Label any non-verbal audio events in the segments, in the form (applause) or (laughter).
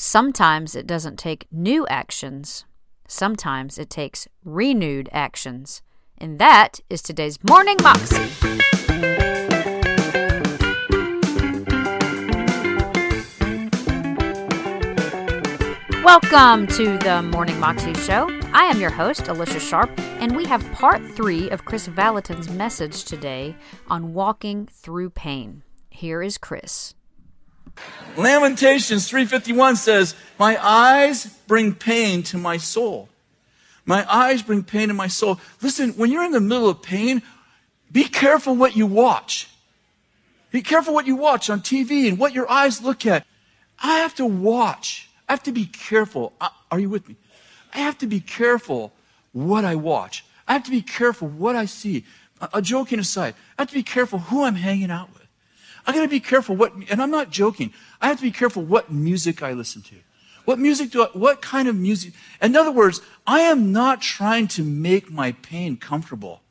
Sometimes it doesn't take new actions, sometimes it takes renewed actions. And that is today's Morning Moxie. Welcome to the Morning Moxie Show. I am your host, Alicia Sharp, and we have part three of Chris Vallotton's message today on walking through pain. Here is Chris. Lamentations 351 says, My eyes bring pain to my soul. My eyes bring pain to my soul. Listen, when you're in the middle of pain, be careful what you watch. Be careful what you watch on TV and what your eyes look at. I have to watch. I have to be careful. Uh, are you with me? I have to be careful what I watch. I have to be careful what I see. A, joking aside, I have to be careful who I'm hanging out with. I got to be careful what, and I'm not joking. I have to be careful what music I listen to. What music do I, what kind of music? In other words, I am not trying to make my pain comfortable.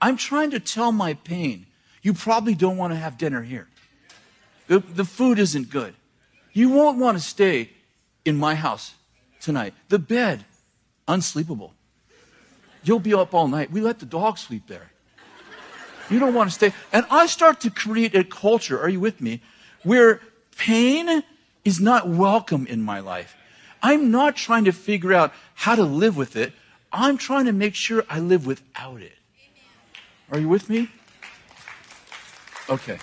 I'm trying to tell my pain, you probably don't want to have dinner here. The, the food isn't good. You won't want to stay in my house tonight. The bed, unsleepable. You'll be up all night. We let the dog sleep there. You don't want to stay. And I start to create a culture, are you with me, where pain is not welcome in my life. I'm not trying to figure out how to live with it. I'm trying to make sure I live without it. Are you with me? Okay.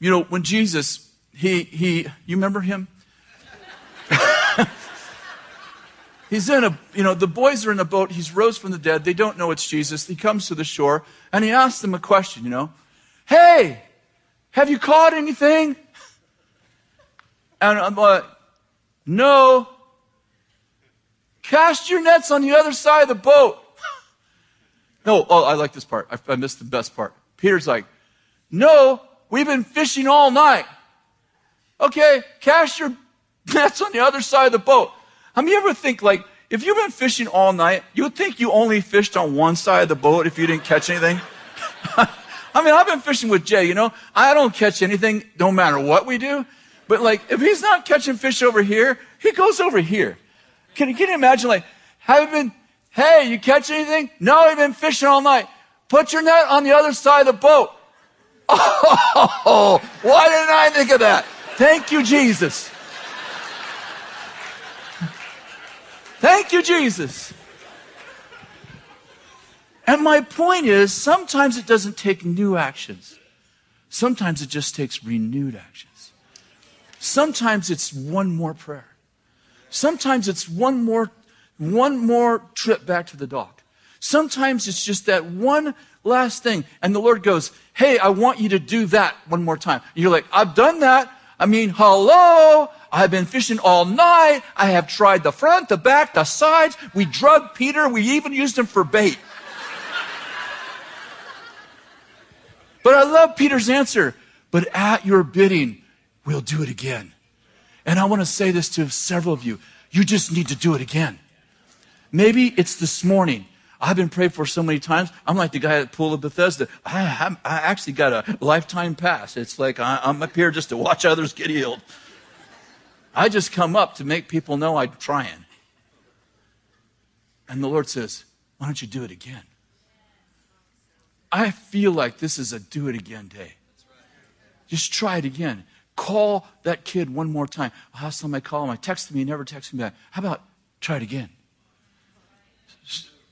You know, when Jesus, he, he, you remember him? He's in a, you know, the boys are in a boat. He's rose from the dead. They don't know it's Jesus. He comes to the shore and he asks them a question, you know. Hey, have you caught anything? And I'm like, no. Cast your nets on the other side of the boat. No, oh, I like this part. I, I missed the best part. Peter's like, no, we've been fishing all night. Okay, cast your (laughs) nets on the other side of the boat. How many ever think like, if you've been fishing all night, you would think you only fished on one side of the boat if you didn't catch anything? (laughs) I mean, I've been fishing with Jay, you know, I don't catch anything no matter what we do. But like, if he's not catching fish over here, he goes over here. Can, you can you imagine like, have you been, hey, you catch anything? No, I've been fishing all night. Put your net on the other side of the boat. (laughs) Oh, why didn't I think of that? Thank you, Jesus. Thank you, Jesus. And my point is, sometimes it doesn't take new actions. Sometimes it just takes renewed actions. Sometimes it's one more prayer. Sometimes it's one more, one more trip back to the dock. Sometimes it's just that one last thing. And the Lord goes, Hey, I want you to do that one more time. And you're like, I've done that. I mean, hello. I've been fishing all night. I have tried the front, the back, the sides. We drugged Peter. We even used him for bait. but I love Peter's answer. But at your bidding, we'll do it again. And I want to say this to several of you. You just need to do it again. Maybe it's this morning. I've been prayed for so many times. I'm like the guy at the pool of Bethesda. I, I actually got a lifetime pass. It's like I, I'm up here just to watch others get healed. I just come up to make people know I'm trying. And the Lord says, Why don't you do it again? I feel like this is a do it again day. Just try it again. Call that kid one more time. Last time I call him, I text him, he never texted me back. How about try it again?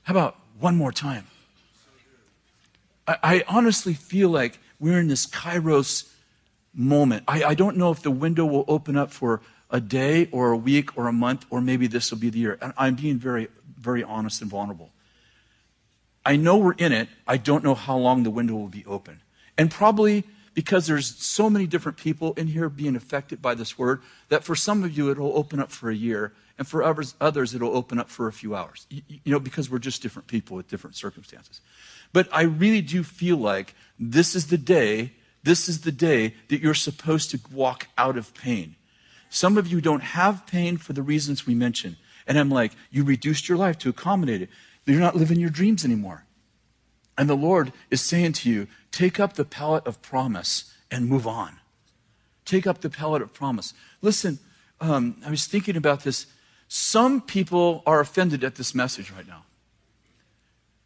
How about one more time? I, I honestly feel like we're in this kairos moment. I, I don't know if the window will open up for a day or a week or a month, or maybe this will be the year. And I'm being very, very honest and vulnerable. I know we're in it. I don't know how long the window will be open. And probably because there's so many different people in here being affected by this word that for some of you it'll open up for a year and for others, others it'll open up for a few hours you, you know because we're just different people with different circumstances but i really do feel like this is the day this is the day that you're supposed to walk out of pain some of you don't have pain for the reasons we mentioned. And I'm like, you reduced your life to accommodate it. You're not living your dreams anymore. And the Lord is saying to you, take up the pallet of promise and move on. Take up the pallet of promise. Listen, um, I was thinking about this. Some people are offended at this message right now.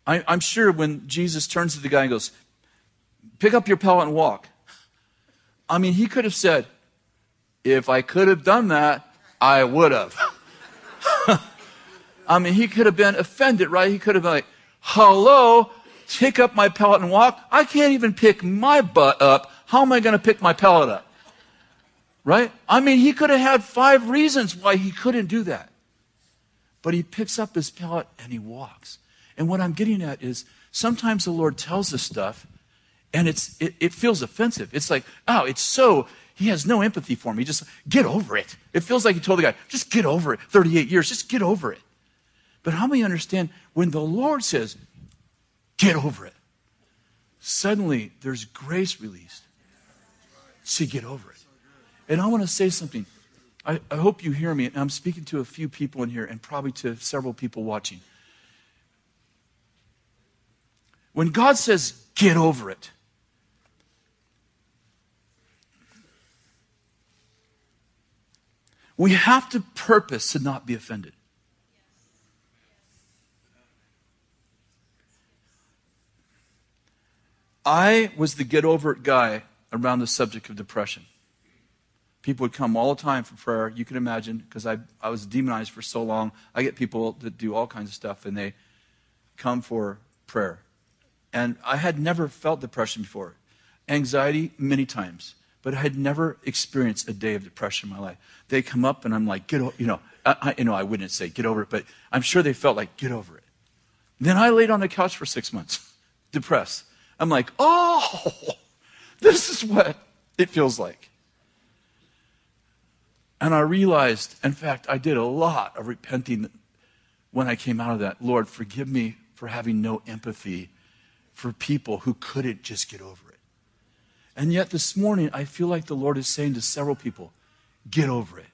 I, I'm sure when Jesus turns to the guy and goes, Pick up your pallet and walk. I mean, he could have said, If I could have done that, I would have. (laughs) I mean, he could have been offended, right? He could have been like, Hello, pick up my pellet and walk. I can't even pick my butt up. How am I going to pick my pellet up? Right? I mean, he could have had five reasons why he couldn't do that. But he picks up his pellet and he walks. And what I'm getting at is sometimes the Lord tells us stuff and it's, it, it feels offensive. It's like, oh, it's so, he has no empathy for me. Just get over it. It feels like he told the guy, just get over it. 38 years, just get over it. But how many understand when the Lord says, get over it, suddenly there's grace released to get over it. And I want to say something. I, I hope you hear me. And I'm speaking to a few people in here and probably to several people watching. When God says, get over it, we have to purpose to not be offended. I was the get over it guy around the subject of depression. People would come all the time for prayer. You can imagine, because I, I was demonized for so long. I get people that do all kinds of stuff, and they come for prayer. And I had never felt depression before. Anxiety, many times, but I had never experienced a day of depression in my life. They come up, and I'm like, get over, you know, I, I, you know, I wouldn't say get over it, but I'm sure they felt like, get over it. Then I laid on the couch for six months, (laughs) depressed. I'm like, oh, this is what it feels like. And I realized, in fact, I did a lot of repenting when I came out of that. Lord, forgive me for having no empathy for people who couldn't just get over it. And yet this morning, I feel like the Lord is saying to several people, get over it.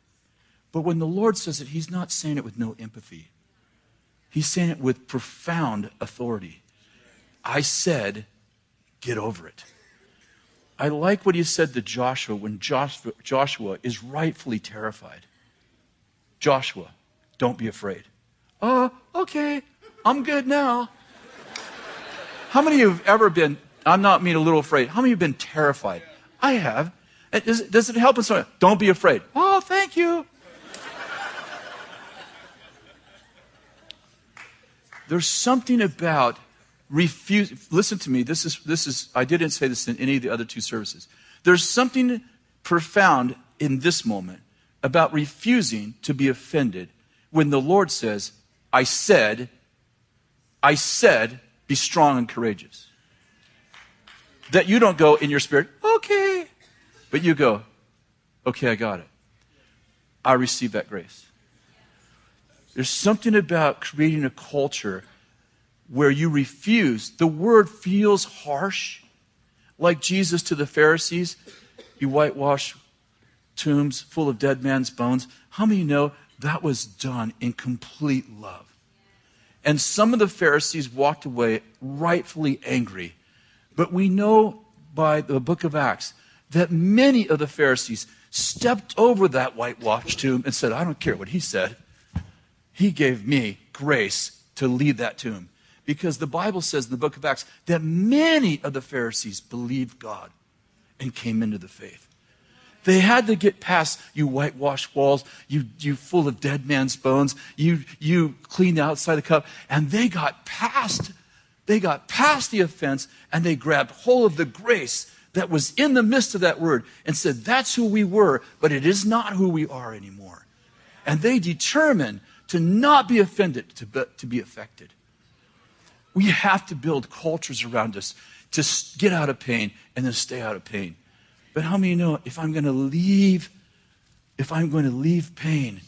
But when the Lord says it, He's not saying it with no empathy, He's saying it with profound authority. I said, get over it. I like what he said to Joshua when Joshua, Joshua is rightfully terrified. Joshua, don't be afraid. Oh, okay, I'm good now. How many of you have ever been, I'm not mean a little afraid, how many of you have been terrified? I have. Does, does it help us? Don't be afraid. Oh, thank you. There's something about refuse listen to me this is this is i didn't say this in any of the other two services. There's something profound in this moment about refusing to be offended when the lord says i said i said be strong and courageous. That you don't go in your spirit okay but you go okay i got it. I receive that grace. There's something about creating a culture where you refuse. The word feels harsh, like Jesus to the Pharisees. You whitewash tombs full of dead man's bones. How many know that was done in complete love? And some of the Pharisees walked away rightfully angry. But we know by the book of Acts that many of the Pharisees stepped over that whitewashed tomb and said, I don't care what he said. He gave me grace to leave that tomb because the Bible says in the book of Acts that many of the Pharisees believed God and came into the faith. They had to get past you whitewashed walls, you, you full of dead man's bones, you, you cleaned outside of the cup, and they got past, they got past the offense and they grabbed hold of the grace that was in the midst of that word and said, That's who we were, but it is not who we are anymore. And they determined to not be offended, to be, to be affected. We have to build cultures around us to get out of pain and then stay out of pain. But how many know if I'm going to leave, if I'm going to leave pain,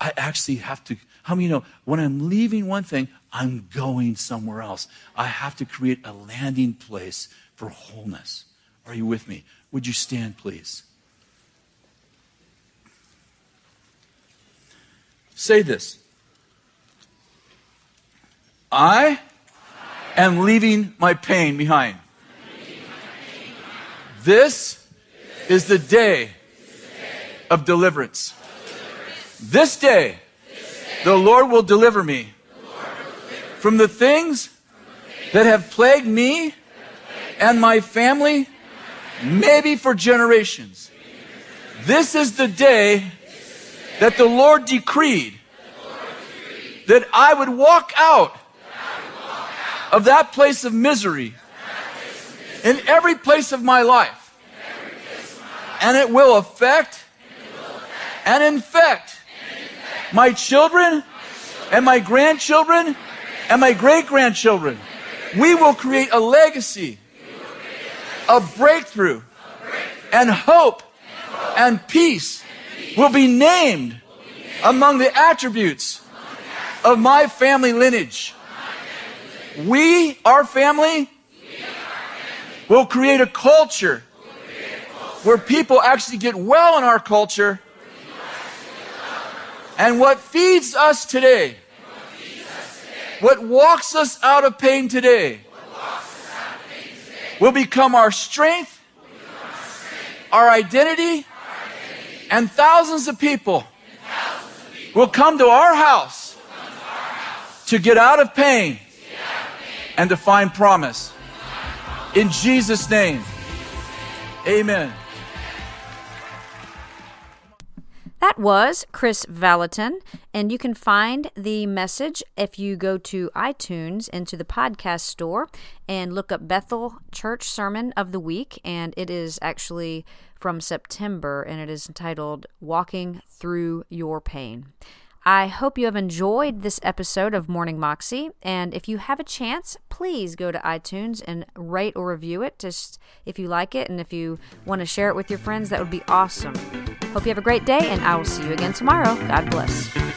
I actually have to. How many know when I'm leaving one thing, I'm going somewhere else? I have to create a landing place for wholeness. Are you with me? Would you stand, please? Say this I am leaving my pain behind. This is the day of deliverance. This day, the Lord will deliver me from the things that have plagued me and my family, maybe for generations. This is the day that the Lord decreed that I would walk out of that place of misery in every place of my life. And it will affect and infect my children and my grandchildren and my great grandchildren. We will create a legacy of breakthrough and hope and peace will be named among the attributes of my family lineage. We, our family, will create a culture where people actually get well in our culture. And what feeds us today, what walks us out of pain today, will become our strength, our identity, and thousands of people will come to our house to get out of pain and to find promise. In Jesus' name, amen. That was Chris Vallotton, and you can find the message if you go to iTunes into the podcast store and look up Bethel Church Sermon of the Week, and it is actually from September, and it is entitled Walking Through Your Pain. I hope you have enjoyed this episode of Morning Moxie. And if you have a chance, please go to iTunes and rate or review it just if you like it. And if you want to share it with your friends, that would be awesome. Hope you have a great day, and I will see you again tomorrow. God bless.